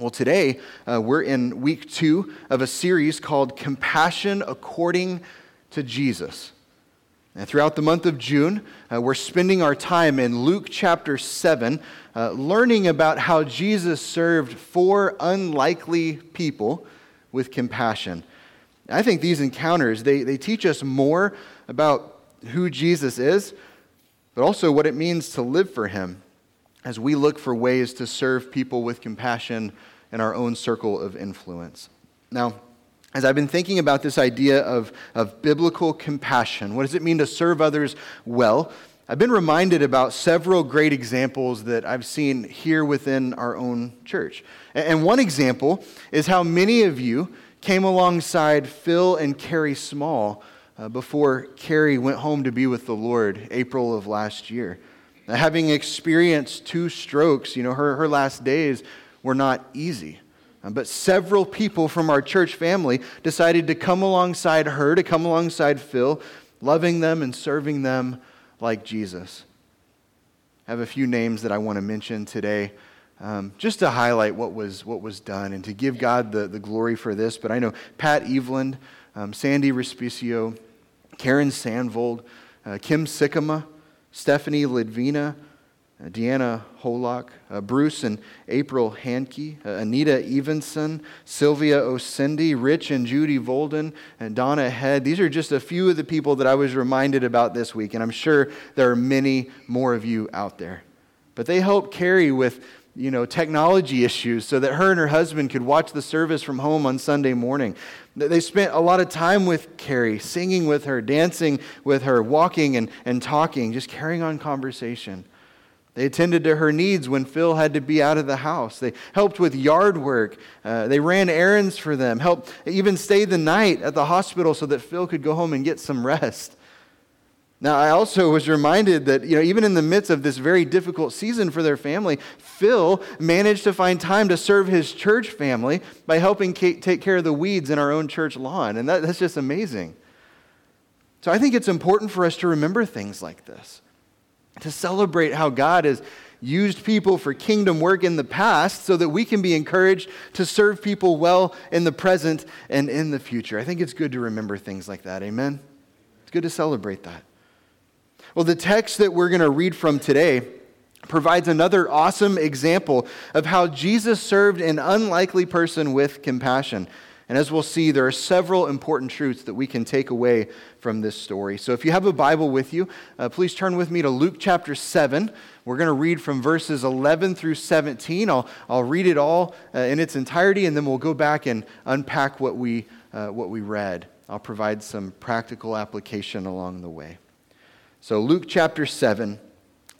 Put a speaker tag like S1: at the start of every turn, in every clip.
S1: Well, today uh, we're in week two of a series called Compassion According to Jesus. And throughout the month of June, uh, we're spending our time in Luke chapter 7, uh, learning about how Jesus served four unlikely people with compassion. I think these encounters, they, they teach us more about who Jesus is, but also what it means to live for him as we look for ways to serve people with compassion in our own circle of influence. Now, as I've been thinking about this idea of, of biblical compassion, what does it mean to serve others well? I've been reminded about several great examples that I've seen here within our own church. And one example is how many of you came alongside Phil and Carrie Small uh, before Carrie went home to be with the Lord April of last year. Having experienced two strokes, you know, her, her last days were not easy. Uh, but several people from our church family decided to come alongside her, to come alongside Phil, loving them and serving them like Jesus. I have a few names that I want to mention today. Um, just to highlight what was, what was done and to give God the, the glory for this. But I know Pat Eveland, um, Sandy Respicio, Karen Sandvold, uh, Kim Sikkema, Stephanie Lidvina, Deanna Holock, uh, Bruce and April Hankey, uh, Anita Evenson, Sylvia Osendi, Rich and Judy Volden, and Donna Head. These are just a few of the people that I was reminded about this week, and I'm sure there are many more of you out there. But they helped Carrie with you know, technology issues so that her and her husband could watch the service from home on Sunday morning. They spent a lot of time with Carrie, singing with her, dancing with her, walking and, and talking, just carrying on conversation. They attended to her needs when Phil had to be out of the house. They helped with yard work. Uh, they ran errands for them, helped even stay the night at the hospital so that Phil could go home and get some rest. Now, I also was reminded that, you know, even in the midst of this very difficult season for their family, Phil managed to find time to serve his church family by helping take care of the weeds in our own church lawn. And that, that's just amazing. So I think it's important for us to remember things like this to celebrate how God has used people for kingdom work in the past so that we can be encouraged to serve people well in the present and in the future. I think it's good to remember things like that. Amen? It's good to celebrate that. Well, the text that we're going to read from today provides another awesome example of how Jesus served an unlikely person with compassion. And as we'll see, there are several important truths that we can take away from this story. So if you have a Bible with you, uh, please turn with me to Luke chapter 7. We're going to read from verses 11 through 17. I'll, I'll read it all uh, in its entirety, and then we'll go back and unpack what we, uh, what we read. I'll provide some practical application along the way. So, Luke chapter 7,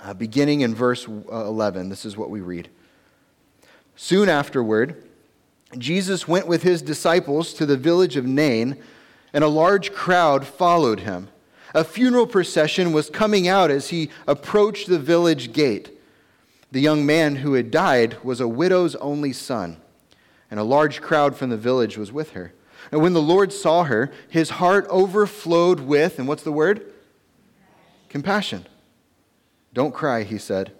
S1: uh, beginning in verse uh, 11, this is what we read. Soon afterward, Jesus went with his disciples to the village of Nain, and a large crowd followed him. A funeral procession was coming out as he approached the village gate. The young man who had died was a widow's only son, and a large crowd from the village was with her. And when the Lord saw her, his heart overflowed with, and what's the word? Compassion. Don't cry, he said.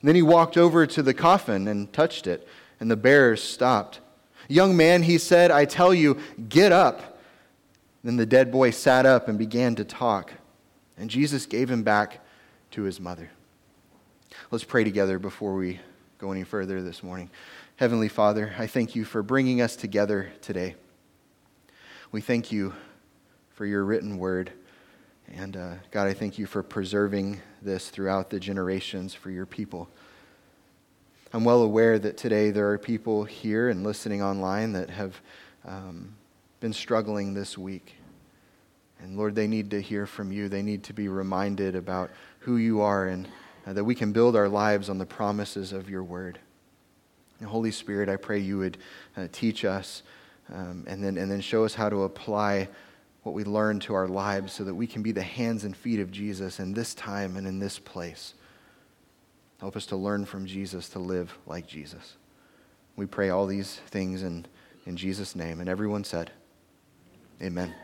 S1: And then he walked over to the coffin and touched it, and the bearers stopped. Young man, he said, I tell you, get up. Then the dead boy sat up and began to talk, and Jesus gave him back to his mother. Let's pray together before we go any further this morning. Heavenly Father, I thank you for bringing us together today. We thank you for your written word. And uh, God, I thank you for preserving this throughout the generations for your people. I'm well aware that today there are people here and listening online that have um, been struggling this week. And Lord, they need to hear from you. They need to be reminded about who you are and uh, that we can build our lives on the promises of your word. And Holy Spirit, I pray you would uh, teach us um, and, then, and then show us how to apply what we learn to our lives so that we can be the hands and feet of Jesus in this time and in this place. Help us to learn from Jesus to live like Jesus. We pray all these things in, in Jesus' name. And everyone said, Amen.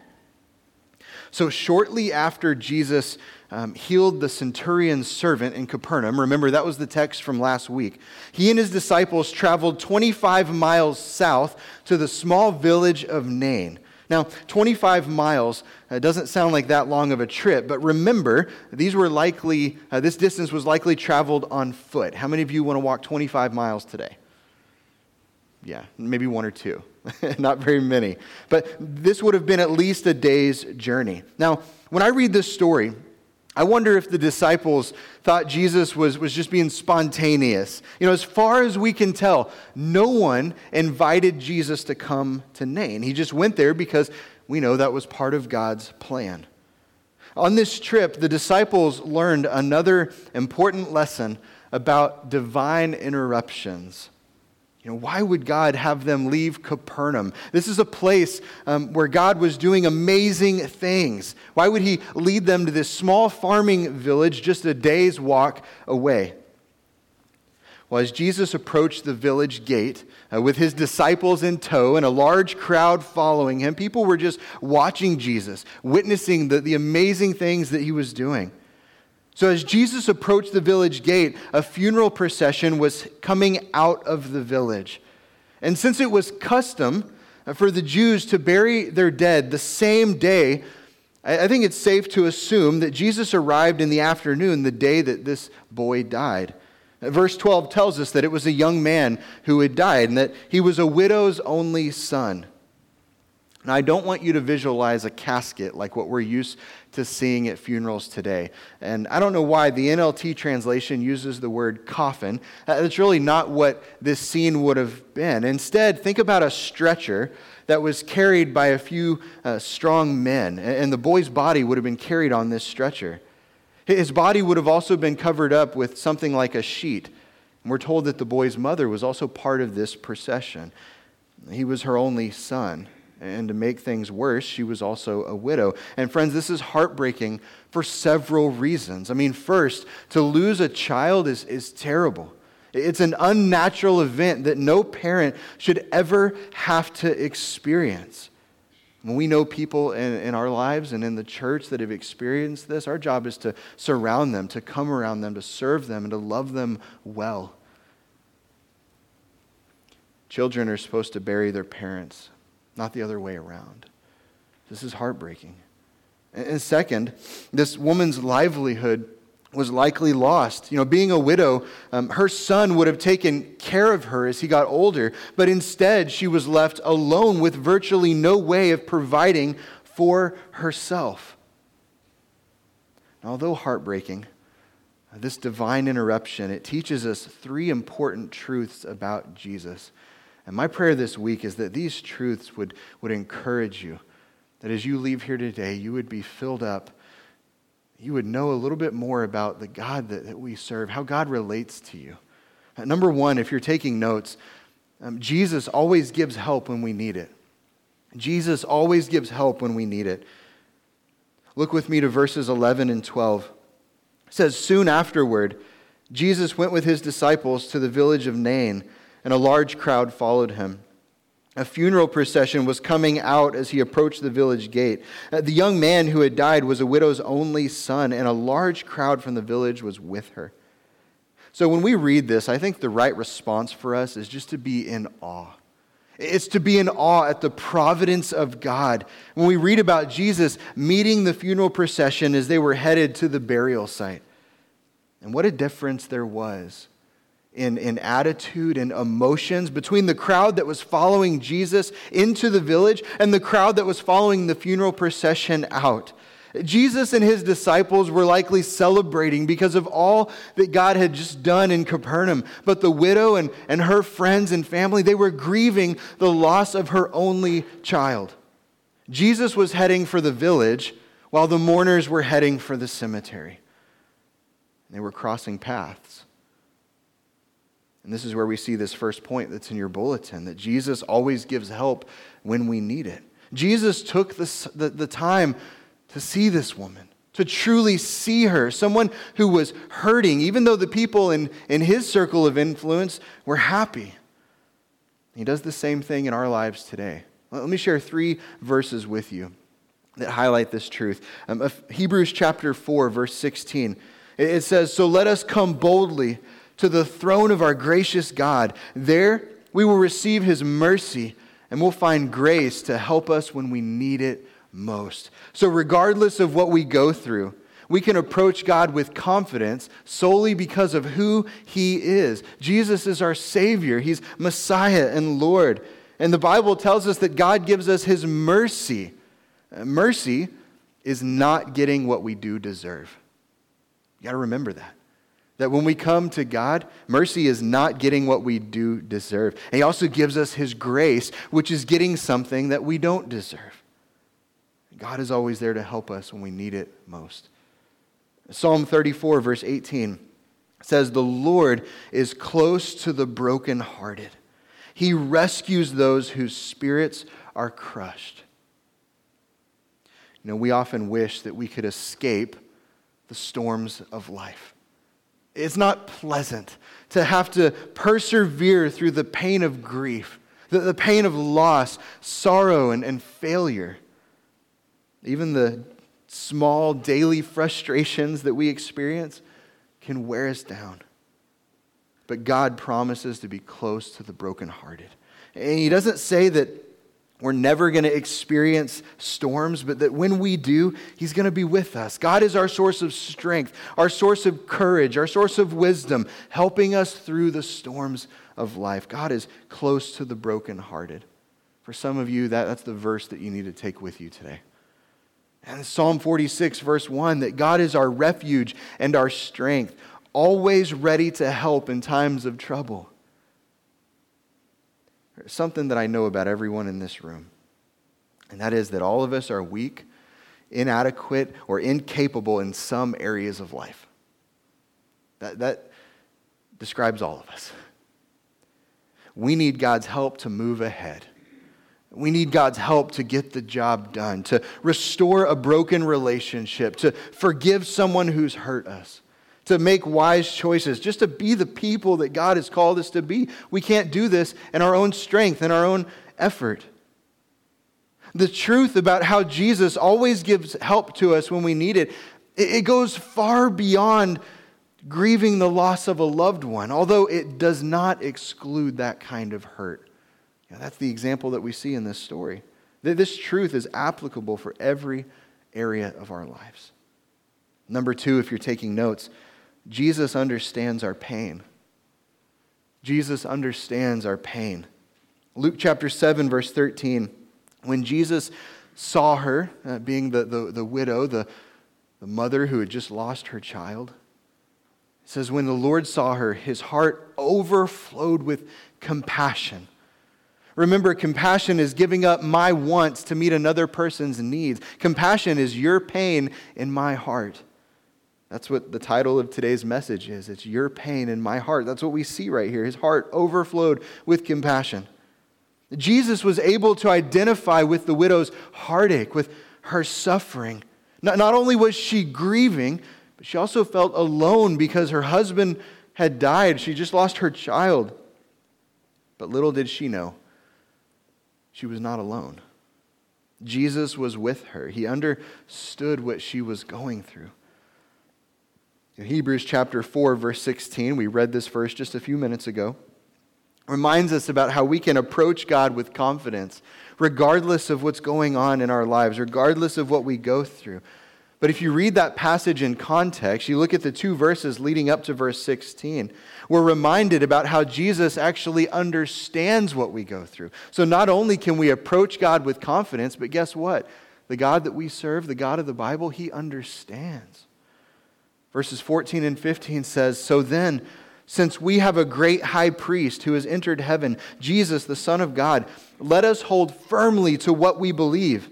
S1: So, shortly after Jesus um, healed the centurion's servant in Capernaum, remember that was the text from last week, he and his disciples traveled 25 miles south to the small village of Nain. Now, 25 miles uh, doesn't sound like that long of a trip, but remember, these were likely, uh, this distance was likely traveled on foot. How many of you want to walk 25 miles today? Yeah, maybe one or two. Not very many. But this would have been at least a day's journey. Now, when I read this story, I wonder if the disciples thought Jesus was, was just being spontaneous. You know, as far as we can tell, no one invited Jesus to come to Nain. He just went there because we know that was part of God's plan. On this trip, the disciples learned another important lesson about divine interruptions. You know, why would God have them leave Capernaum? This is a place um, where God was doing amazing things. Why would He lead them to this small farming village just a day's walk away? Well, as Jesus approached the village gate uh, with his disciples in tow and a large crowd following him, people were just watching Jesus, witnessing the, the amazing things that he was doing. So, as Jesus approached the village gate, a funeral procession was coming out of the village. And since it was custom uh, for the Jews to bury their dead the same day, I think it's safe to assume that Jesus arrived in the afternoon, the day that this boy died. Uh, verse 12 tells us that it was a young man who had died and that he was a widow's only son. Now, I don't want you to visualize a casket like what we're used to seeing at funerals today. And I don't know why the NLT translation uses the word coffin. That's really not what this scene would have been. Instead, think about a stretcher that was carried by a few uh, strong men, and the boy's body would have been carried on this stretcher. His body would have also been covered up with something like a sheet. And we're told that the boy's mother was also part of this procession. He was her only son. And to make things worse, she was also a widow. And friends, this is heartbreaking for several reasons. I mean, first, to lose a child is, is terrible. It's an unnatural event that no parent should ever have to experience. When we know people in, in our lives and in the church that have experienced this, our job is to surround them, to come around them, to serve them, and to love them well. Children are supposed to bury their parents not the other way around. This is heartbreaking. And second, this woman's livelihood was likely lost. You know, being a widow, um, her son would have taken care of her as he got older, but instead she was left alone with virtually no way of providing for herself. And although heartbreaking, this divine interruption, it teaches us three important truths about Jesus. And my prayer this week is that these truths would, would encourage you, that as you leave here today, you would be filled up. You would know a little bit more about the God that, that we serve, how God relates to you. Number one, if you're taking notes, um, Jesus always gives help when we need it. Jesus always gives help when we need it. Look with me to verses 11 and 12. It says, Soon afterward, Jesus went with his disciples to the village of Nain and a large crowd followed him. A funeral procession was coming out as he approached the village gate. Uh, the young man who had died was a widow's only son, and a large crowd from the village was with her. So when we read this, I think the right response for us is just to be in awe. It's to be in awe at the providence of God. When we read about Jesus meeting the funeral procession as they were headed to the burial site, and what a difference there was in, in attitude and emotions between the crowd that was following Jesus into the village and the crowd that was following the funeral procession out. Jesus and his disciples were likely celebrating because of all that God had just done in Capernaum. But the widow and, and her friends and family, they were grieving the loss of her only child. Jesus was heading for the village while the mourners were heading for the cemetery. They were crossing paths. And this is where we see this first point that's in your bulletin that Jesus always gives help when we need it. Jesus took the, the, time to see this woman, to truly see her, someone who was hurting, even though the people in, in his circle of influence were happy. He does the same thing in our lives today. Let me share three verses with you. that highlight this truth. Um, Hebrews chapter 4, verse 16. It says, So let us come boldly to the throne of our gracious God. There we will receive his mercy and we'll find grace to help us when we need it most. So, regardless of what we go through, we can approach God with confidence solely because of who He is. Jesus is our Savior, He's Messiah and Lord. And the Bible tells us that God gives us His mercy. Uh, mercy is not getting what we do deserve. You got to remember that. That when we come to God, mercy is not getting what we do deserve. And He also gives us His grace, which is getting something that we don't deserve. God is always there to help us when we need it most. Psalm 34, verse 18 says, The Lord is close to the brokenhearted. He rescues those whose spirits are crushed. You know, we often wish that we could escape the storms of life. It's not pleasant to have to persevere through the pain of grief, the, the pain of loss, sorrow, and, and failure. Even the small daily frustrations that we experience can wear us down. But God promises to be close to the brokenhearted. And He doesn't say that we're never going to experience storms, but that when we do, He's going to be with us. God is our source of strength, our source of courage, our source of wisdom, helping us through the storms of life. God is close to the brokenhearted. For some of you, that, that's the verse that you need to take with you today. And Psalm 46, verse 1, that God is our refuge and our strength, always ready to help in times of trouble. Something that I know about everyone in this room, and that is that all of us are weak, inadequate, or incapable in some areas of life. That, that describes all of us. We need God's help to move ahead. We need God's help to get the job done, to restore a broken relationship, to forgive someone who's hurt us, to make wise choices, just to be the people that God has called us to be. We can't do this in our own strength, in our own effort. The truth about how Jesus always gives help to us when we need it, it goes far beyond grieving the loss of a loved one, although it does not exclude that kind of hurt. That's the example that we see in this story. This truth is applicable for every area of our lives. Number two, if you're taking notes, Jesus understands our pain. Jesus understands our pain. Luke chapter 7, verse 13, when Jesus saw her, uh, being the, the, the widow, the, the mother who had just lost her child, it says, When the Lord saw her, his heart overflowed with compassion Remember, compassion is giving up my wants to meet another person's needs. Compassion is your pain in my heart. That's what the title of today's message is. It's your pain in my heart. That's what we see right here. His heart overflowed with compassion. Jesus was able to identify with the widow's heartache, with her suffering. Not, not only was she grieving, but she also felt alone because her husband had died. She just lost her child. But little did she know she was not alone. Jesus was with her. He understood what she was going through. In Hebrews chapter 4, verse 16, we read this verse just a few minutes ago, reminds us about how we can approach God with confidence, regardless of what's going on in our lives, regardless of what we go through. But if you read that passage in context, you look at the two verses leading up to verse 16, we're reminded about how Jesus actually understands what we go through. So not only can we approach God with confidence, but guess what? The God that we serve, the God of the Bible, he understands. Verses 14 and 15 says, So then, since we have a great high priest who has entered heaven, Jesus, the Son of God, let us hold firmly to what we believe.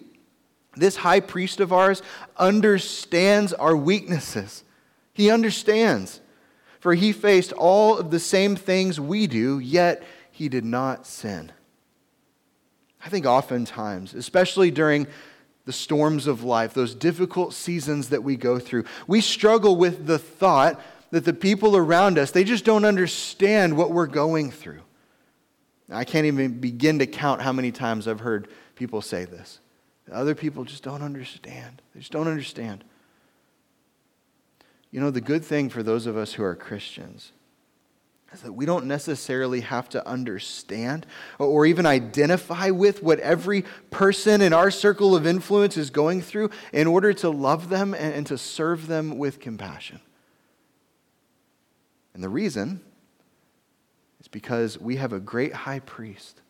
S1: This high priest of ours understands our weaknesses. He understands. For he faced all of the same things we do, yet he did not sin. I think oftentimes, especially during the storms of life, those difficult seasons that we go through, we struggle with the thought that the people around us, they just don't understand what we're going through. I can't even begin to count how many times I've heard people say this. Other people just don't understand. They just don't understand. You know, the good thing for those of us who are Christians is that we don't necessarily have to understand or even identify with what every person in our circle of influence is going through in order to love them and to serve them with compassion. And the reason is because we have a great high priest,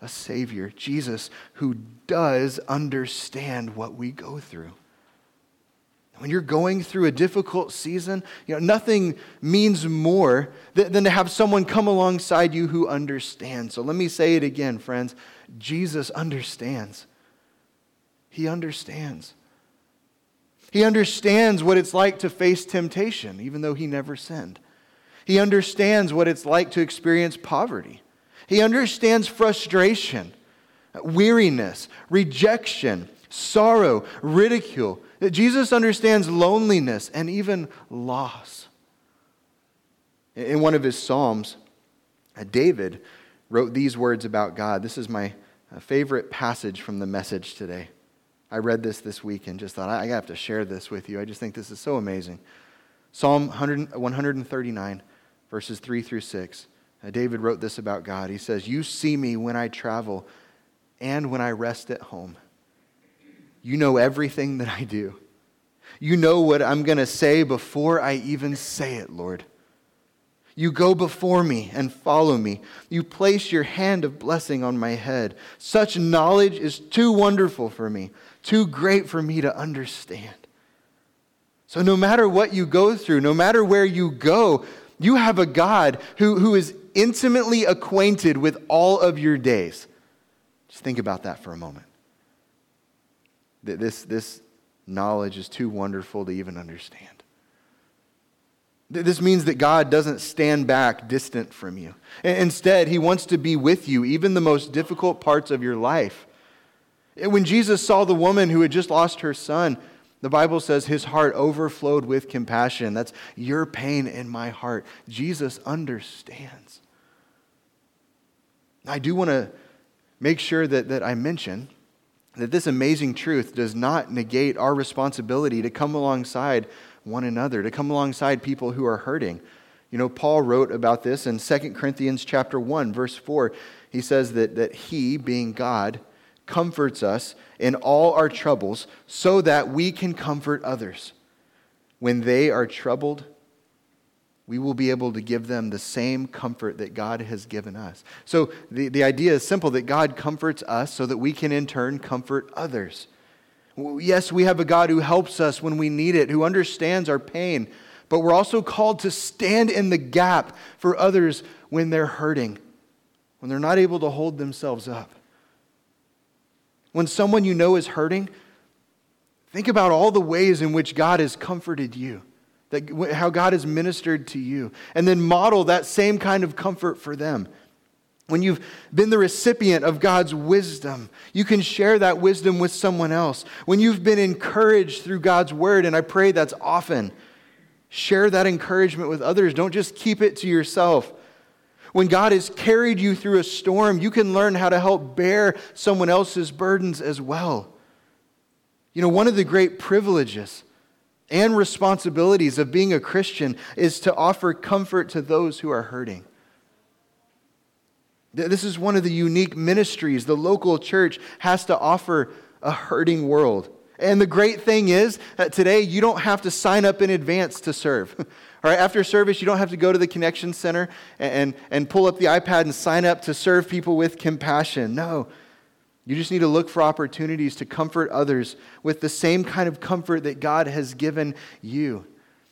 S1: a Savior, Jesus, who does understand what we go through. When you're going through a difficult season, you know, nothing means more than, than to have someone come alongside you who understands. So let me say it again, friends. Jesus understands. He understands. He understands what it's like to face temptation, even though he never sinned. He understands what it's like to experience poverty. He understands frustration, weariness, rejection, sorrow, ridicule. Jesus understands loneliness and even loss. In one of his Psalms, uh, David wrote these words about God. This is my uh, favorite passage from the message today. I read this this week and just thought, I have to share this with you. I just think this is so amazing. Psalm 100, 139, verses 3 through 6. Uh, David wrote this about God. He says, You see me when I travel and when I rest at home. You know everything that I do. You know what I'm going to say before I even say it, Lord. You go before me and follow me. You place your hand of blessing on my head. Such knowledge is too wonderful for me, too great for me to understand. So, no matter what you go through, no matter where you go, you have a God who, who is intimately acquainted with all of your days. Just think about that for a moment. This, this knowledge is too wonderful to even understand. This means that God doesn't stand back distant from you. Instead, He wants to be with you, even the most difficult parts of your life. When Jesus saw the woman who had just lost her son, the Bible says his heart overflowed with compassion. That's your pain in my heart. Jesus understands. I do want to make sure that, that I mention that this amazing truth does not negate our responsibility to come alongside one another, to come alongside people who are hurting. You know, Paul wrote about this in 2 Corinthians chapter 1, verse 4. He says that, that he, being God, comforts us in all our troubles so that we can comfort others. When they are troubled, we will be able to give them the same comfort that God has given us. So the, the idea is simple that God comforts us so that we can in turn comfort others. Yes, we have a God who helps us when we need it, who understands our pain, but we're also called to stand in the gap for others when they're hurting, when they're not able to hold themselves up. When someone you know is hurting, think about all the ways in which God has comforted you that how God has ministered to you, and then model that same kind of comfort for them. When you've been the recipient of God's wisdom, you can share that wisdom with someone else. When you've been encouraged through God's word, and I pray that's often, share that encouragement with others. Don't just keep it to yourself. When God has carried you through a storm, you can learn how to help bear someone else's burdens as well. You know, one of the great privileges and responsibilities of being a Christian is to offer comfort to those who are hurting. This is one of the unique ministries the local church has to offer a hurting world. And the great thing is that today you don't have to sign up in advance to serve. All right, after service, you don't have to go to the Connection Center and, and pull up the iPad and sign up to serve people with compassion. No, you just need to look for opportunities to comfort others with the same kind of comfort that God has given you.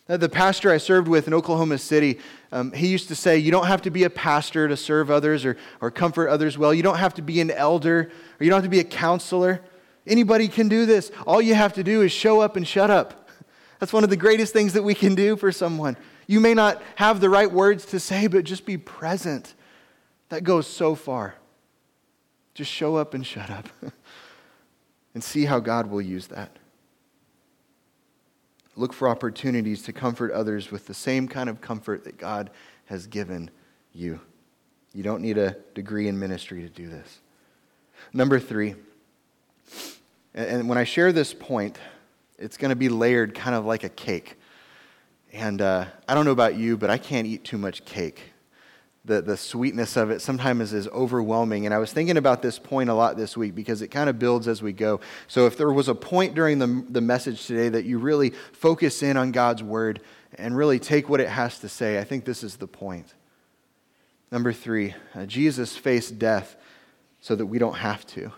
S1: Now, the pastor I served with in Oklahoma City, um, he used to say, You don't have to be a pastor to serve others or, or comfort others well. You don't have to be an elder or you don't have to be a counselor. Anybody can do this. All you have to do is show up and shut up. That's one of the greatest things that we can do for someone. You may not have the right words to say, but just be present. That goes so far. Just show up and shut up and see how God will use that. Look for opportunities to comfort others with the same kind of comfort that God has given you. You don't need a degree in ministry to do this. Number three, And when I share this point, it's going to be layered kind of like a cake. And uh, I don't know about you, but I can't eat too much cake. The, the sweetness of it sometimes is overwhelming. And I was thinking about this point a lot this week because it kind of builds as we go. So if there was a point during the, the message today that you really focus in on God's word and really take what it has to say, I think this is the point. Number three, uh, Jesus faced death so that we don't have to.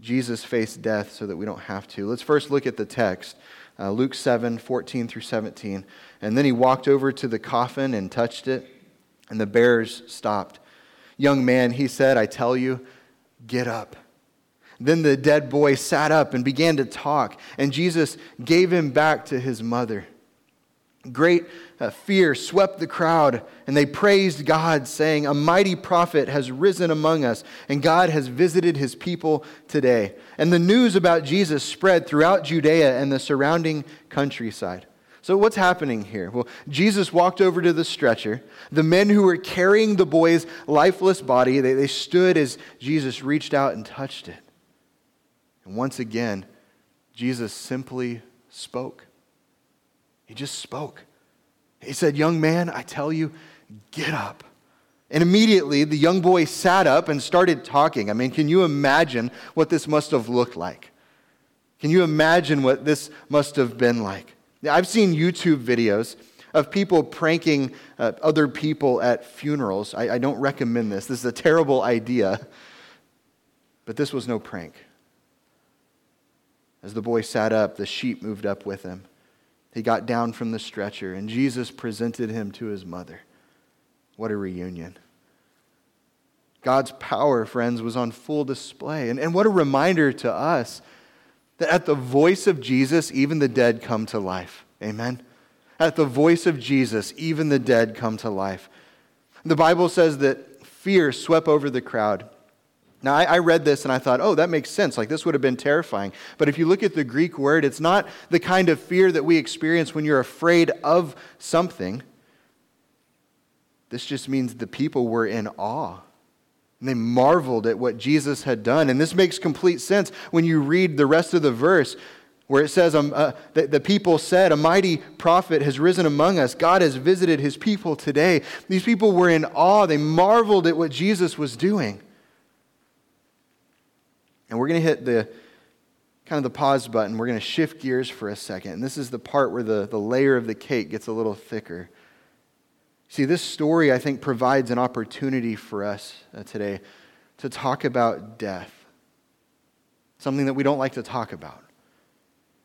S1: Jesus faced death so that we don't have to. Let's first look at the text uh, Luke 7 14 through 17. And then he walked over to the coffin and touched it, and the bearers stopped. Young man, he said, I tell you, get up. Then the dead boy sat up and began to talk, and Jesus gave him back to his mother. Great uh, fear swept the crowd, and they praised God, saying, A mighty prophet has risen among us, and God has visited his people today. And the news about Jesus spread throughout Judea and the surrounding countryside. So, what's happening here? Well, Jesus walked over to the stretcher. The men who were carrying the boy's lifeless body, they, they stood as Jesus reached out and touched it. And once again, Jesus simply spoke. He just spoke. He said, Young man, I tell you, get up. And immediately the young boy sat up and started talking. I mean, can you imagine what this must have looked like? Can you imagine what this must have been like? I've seen YouTube videos of people pranking uh, other people at funerals. I, I don't recommend this. This is a terrible idea. But this was no prank. As the boy sat up, the sheep moved up with him. He got down from the stretcher, and Jesus presented him to his mother. What a reunion. God's power, friends, was on full display. And, and what a reminder to us that at the voice of Jesus, even the dead come to life. Amen? At the voice of Jesus, even the dead come to life. The Bible says that fear swept over the crowd. Now, I, I, read this and I thought, oh, that makes sense. Like, this would have been terrifying. But if you look at the Greek word, it's not the kind of fear that we experience when you're afraid of something. This just means the people were in awe. And they marveled at what Jesus had done. And this makes complete sense when you read the rest of the verse where it says, um, uh, the, the people said, A mighty prophet has risen among us. God has visited his people today. These people were in awe. They marveled at what Jesus was doing. And we're going to hit the kind of the pause button. We're going to shift gears for a second. And this is the part where the, the layer of the cake gets a little thicker. See, this story, I think, provides an opportunity for us uh, today to talk about death, something that we don't like to talk about.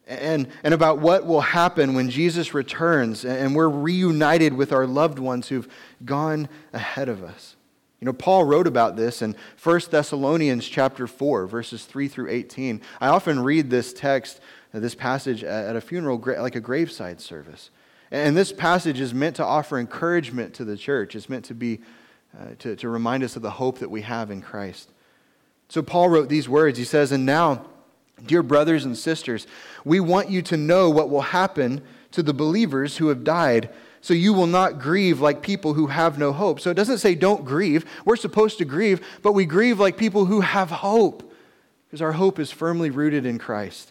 S1: And, and about what will happen when Jesus returns and we're reunited with our loved ones who've gone ahead of us. You know, Paul wrote about this in 1 Thessalonians chapter 4, verses 3 through 18. I often read this text, uh, this passage at a funeral, like a graveside service. And this passage is meant to offer encouragement to the church. It's meant to be, uh, to, to remind us of the hope that we have in Christ. So Paul wrote these words. He says, And now, dear brothers and sisters, we want you to know what will happen to the believers who have died so you will not grieve like people who have no hope. So it doesn't say don't grieve. We're supposed to grieve, but we grieve like people who have hope because our hope is firmly rooted in Christ.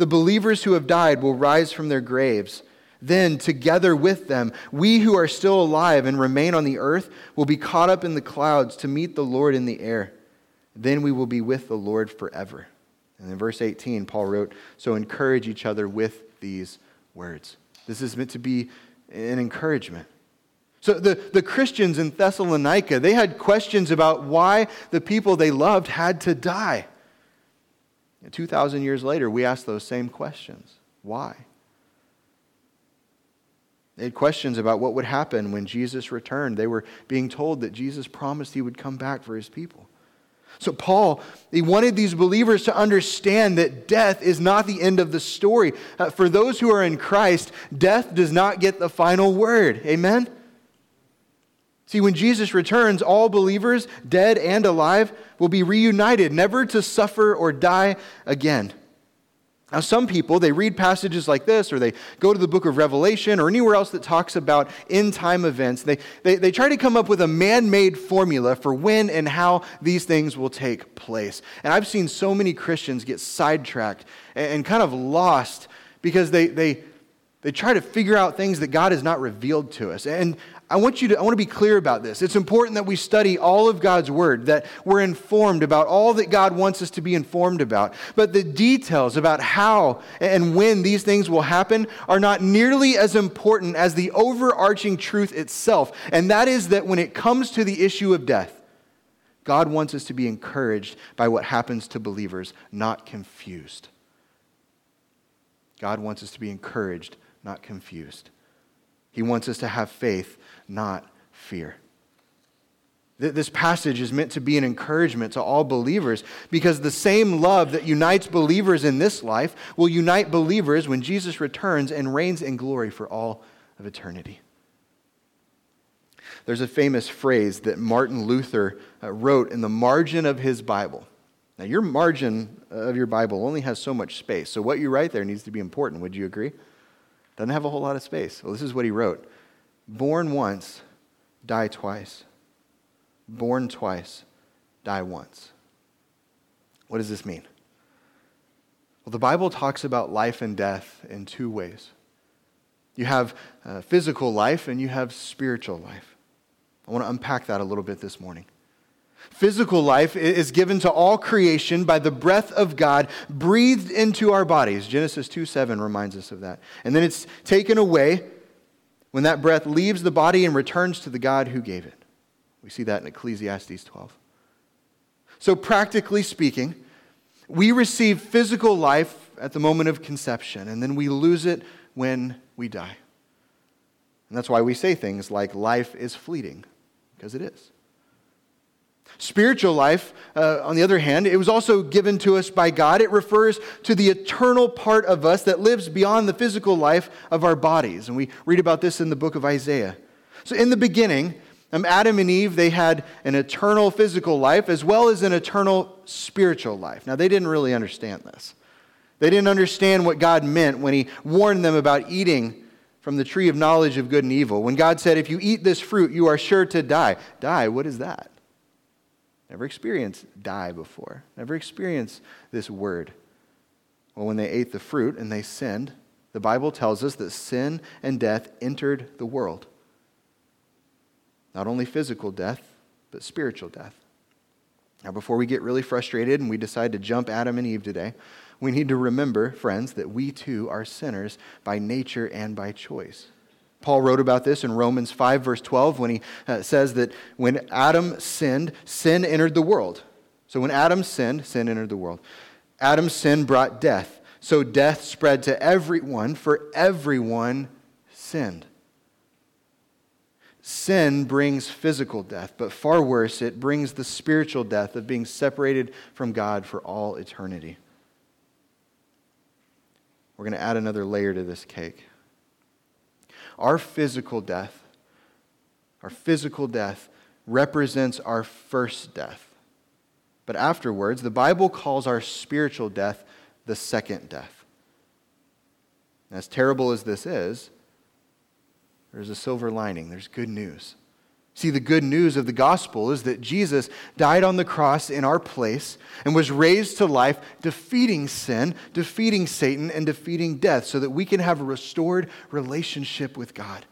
S1: the believers who have died will rise from their graves. Then, together with them, we who are still alive and remain on the earth will be caught up in the clouds to meet the Lord in the air. Then we will be with the Lord forever. And in verse 18, Paul wrote, So encourage each other with these words. This is meant to be an encouragement. So the, the Christians in Thessalonica, they had questions about why the people they loved had to die. 2,000 years later, we ask those same questions. Why? They had questions about what would happen when Jesus returned. They were being told that Jesus promised he would come back for his people. So, Paul, he wanted these believers to understand that death is not the end of the story. Uh, for those who are in Christ, death does not get the final word. Amen? See, when Jesus returns, all believers, dead and alive, will be reunited, never to suffer or die again. Now, some people, they read passages like this, or they go to the book of Revelation, or anywhere else that talks about end time events. They, they, they try to come up with a man made formula for when and how these things will take place. And I've seen so many Christians get sidetracked and, and kind of lost because they, they, they try to figure out things that God has not revealed to us. And I want you to I want to be clear about this. It's important that we study all of God's word, that we're informed about all that God wants us to be informed about. But the details about how and when these things will happen are not nearly as important as the overarching truth itself. And that is that when it comes to the issue of death, God wants us to be encouraged by what happens to believers, not confused. God wants us to be encouraged, not confused. He wants us to have faith not fear. This passage is meant to be an encouragement to all believers because the same love that unites believers in this life will unite believers when Jesus returns and reigns in glory for all of eternity. There's a famous phrase that Martin Luther uh, wrote in the margin of his Bible. Now, your margin of your Bible only has so much space, so what you write there needs to be important. Would you agree? Doesn't have a whole lot of space. Well, this is what he wrote Born once, die twice. Born twice, die once. What does this mean? Well, the Bible talks about life and death in two ways. You have uh, physical life and you have spiritual life. I want to unpack that a little bit this morning. Physical life is given to all creation by the breath of God breathed into our bodies. Genesis 2 7 reminds us of that. And then it's taken away when that breath leaves the body and returns to the God who gave it. We see that in Ecclesiastes 12. So, practically speaking, we receive physical life at the moment of conception, and then we lose it when we die. And that's why we say things like life is fleeting, because it is. Spiritual life, uh, on the other hand, it was also given to us by God. It refers to the eternal part of us that lives beyond the physical life of our bodies. And we read about this in the book of Isaiah. So, in the beginning, um, Adam and Eve, they had an eternal physical life as well as an eternal spiritual life. Now, they didn't really understand this. They didn't understand what God meant when He warned them about eating from the tree of knowledge of good and evil. When God said, If you eat this fruit, you are sure to die. Die, what is that? Never experienced die before. Never experienced this word. Well, when they ate the fruit and they sinned, the Bible tells us that sin and death entered the world. Not only physical death, but spiritual death. Now, before we get really frustrated and we decide to jump Adam and Eve today, we need to remember, friends, that we too are sinners by nature and by choice. Paul wrote about this in Romans 5, verse 12, when he uh, says that when Adam sinned, sin entered the world. So when Adam sinned, sin entered the world. Adam's sin brought death. So death spread to everyone, for everyone sinned. Sin brings physical death, but far worse, it brings the spiritual death of being separated from God for all eternity. We're going to add another layer to this cake. Our physical death, our physical death represents our first death. But afterwards, the Bible calls our spiritual death the second death. As terrible as this is, there's a silver lining, there's good news. See, the good news of the gospel is that Jesus died on the cross in our place and was raised to life, defeating sin, defeating Satan, and defeating death so that we can have a restored relationship with God.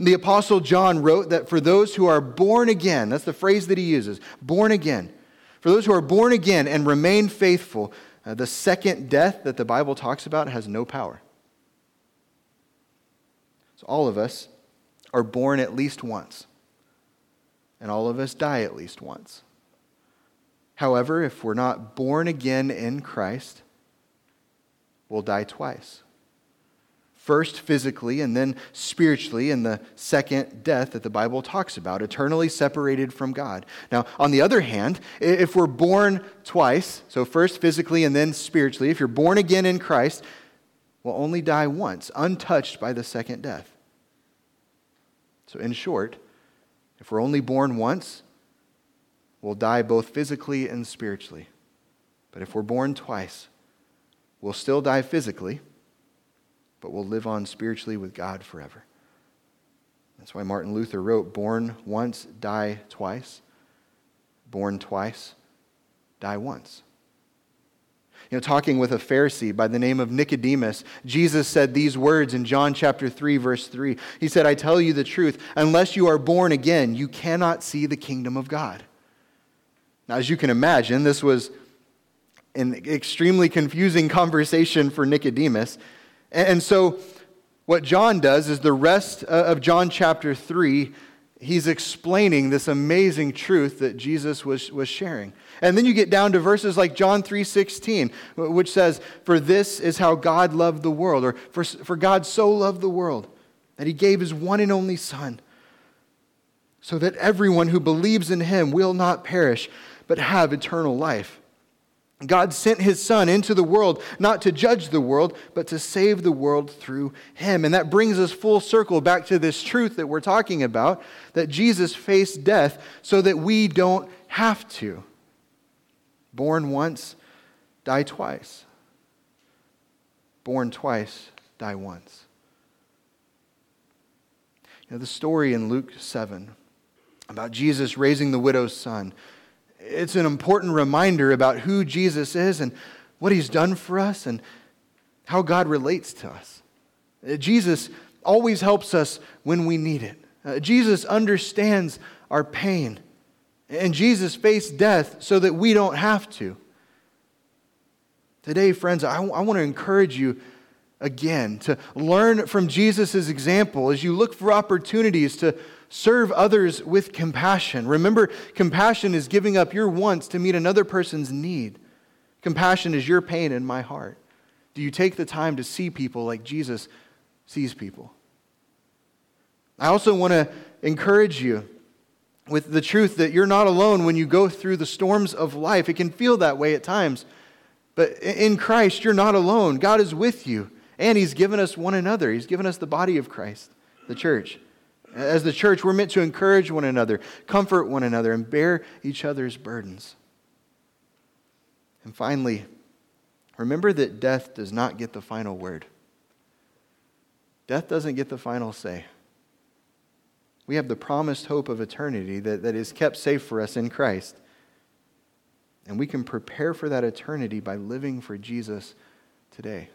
S1: The Apostle John wrote that for those who are born again, that's the phrase that he uses, born again. For those who are born again and remain faithful, uh, the second death that the Bible talks about has no power. So all of us are born at least once and all of us die at least once. However, if we're not born again in Christ, we'll die twice. first physically and then spiritually in the second death that the Bible talks about, eternally separated from God. Now, on the other hand, if we're born twice, so first physically and then spiritually, if you're born again in Christ, we'll only die once, untouched by the second death. So, in short, if we're only born once, we'll die both physically and spiritually. But if we're born twice, we'll still die physically but we'll live on spiritually with God forever. That's why Martin Luther wrote, Born once, die twice. Born twice, die once. You know, talking with a Pharisee by the name of Nicodemus, Jesus said these words in John chapter 3, verse 3. He said, I tell you the truth, unless you are born again, you cannot see the kingdom of God. Now, as you can imagine, this was an extremely confusing conversation for Nicodemus. And so, what John does is the rest of John chapter 3, he's explaining this amazing truth that Jesus was, was sharing. And then you get down to verses like John 3:16, which says, "For this is how God loved the world," or for, for God so loved the world that he gave his one and only son, so that everyone who believes in him will not perish, but have eternal life. God sent his son into the world not to judge the world, but to save the world through him. And that brings us full circle back to this truth that we're talking about that Jesus faced death so that we don't have to. Born once, die twice. Born twice, die once. You know, the story in Luke 7 about Jesus raising the widow's son it's an important reminder about who Jesus is and what he's done for us and how God relates to us. Uh, Jesus always helps us when we need it. Uh, Jesus understands our pain. And Jesus faced death so that we don't have to. Today, friends, I, want to encourage you again to learn from Jesus' example as you look for opportunities to Serve others with compassion. Remember, compassion is giving up your wants to meet another person's need. Compassion is your pain in my heart. Do you take the time to see people like Jesus sees people? I also want to encourage you with the truth that you're not alone when you go through the storms of life. It can feel that way at times. But in Christ, you're not alone. God is with you. And He's given us one another. He's given us the body of Christ, the church. As the church, we're meant to encourage one another, comfort one another, and bear each other's burdens. And finally, remember that death does not get the final word. Death doesn't get the final say. We have the promised hope of eternity that, that is kept safe for us in Christ. And we can prepare for that eternity by living for Jesus today.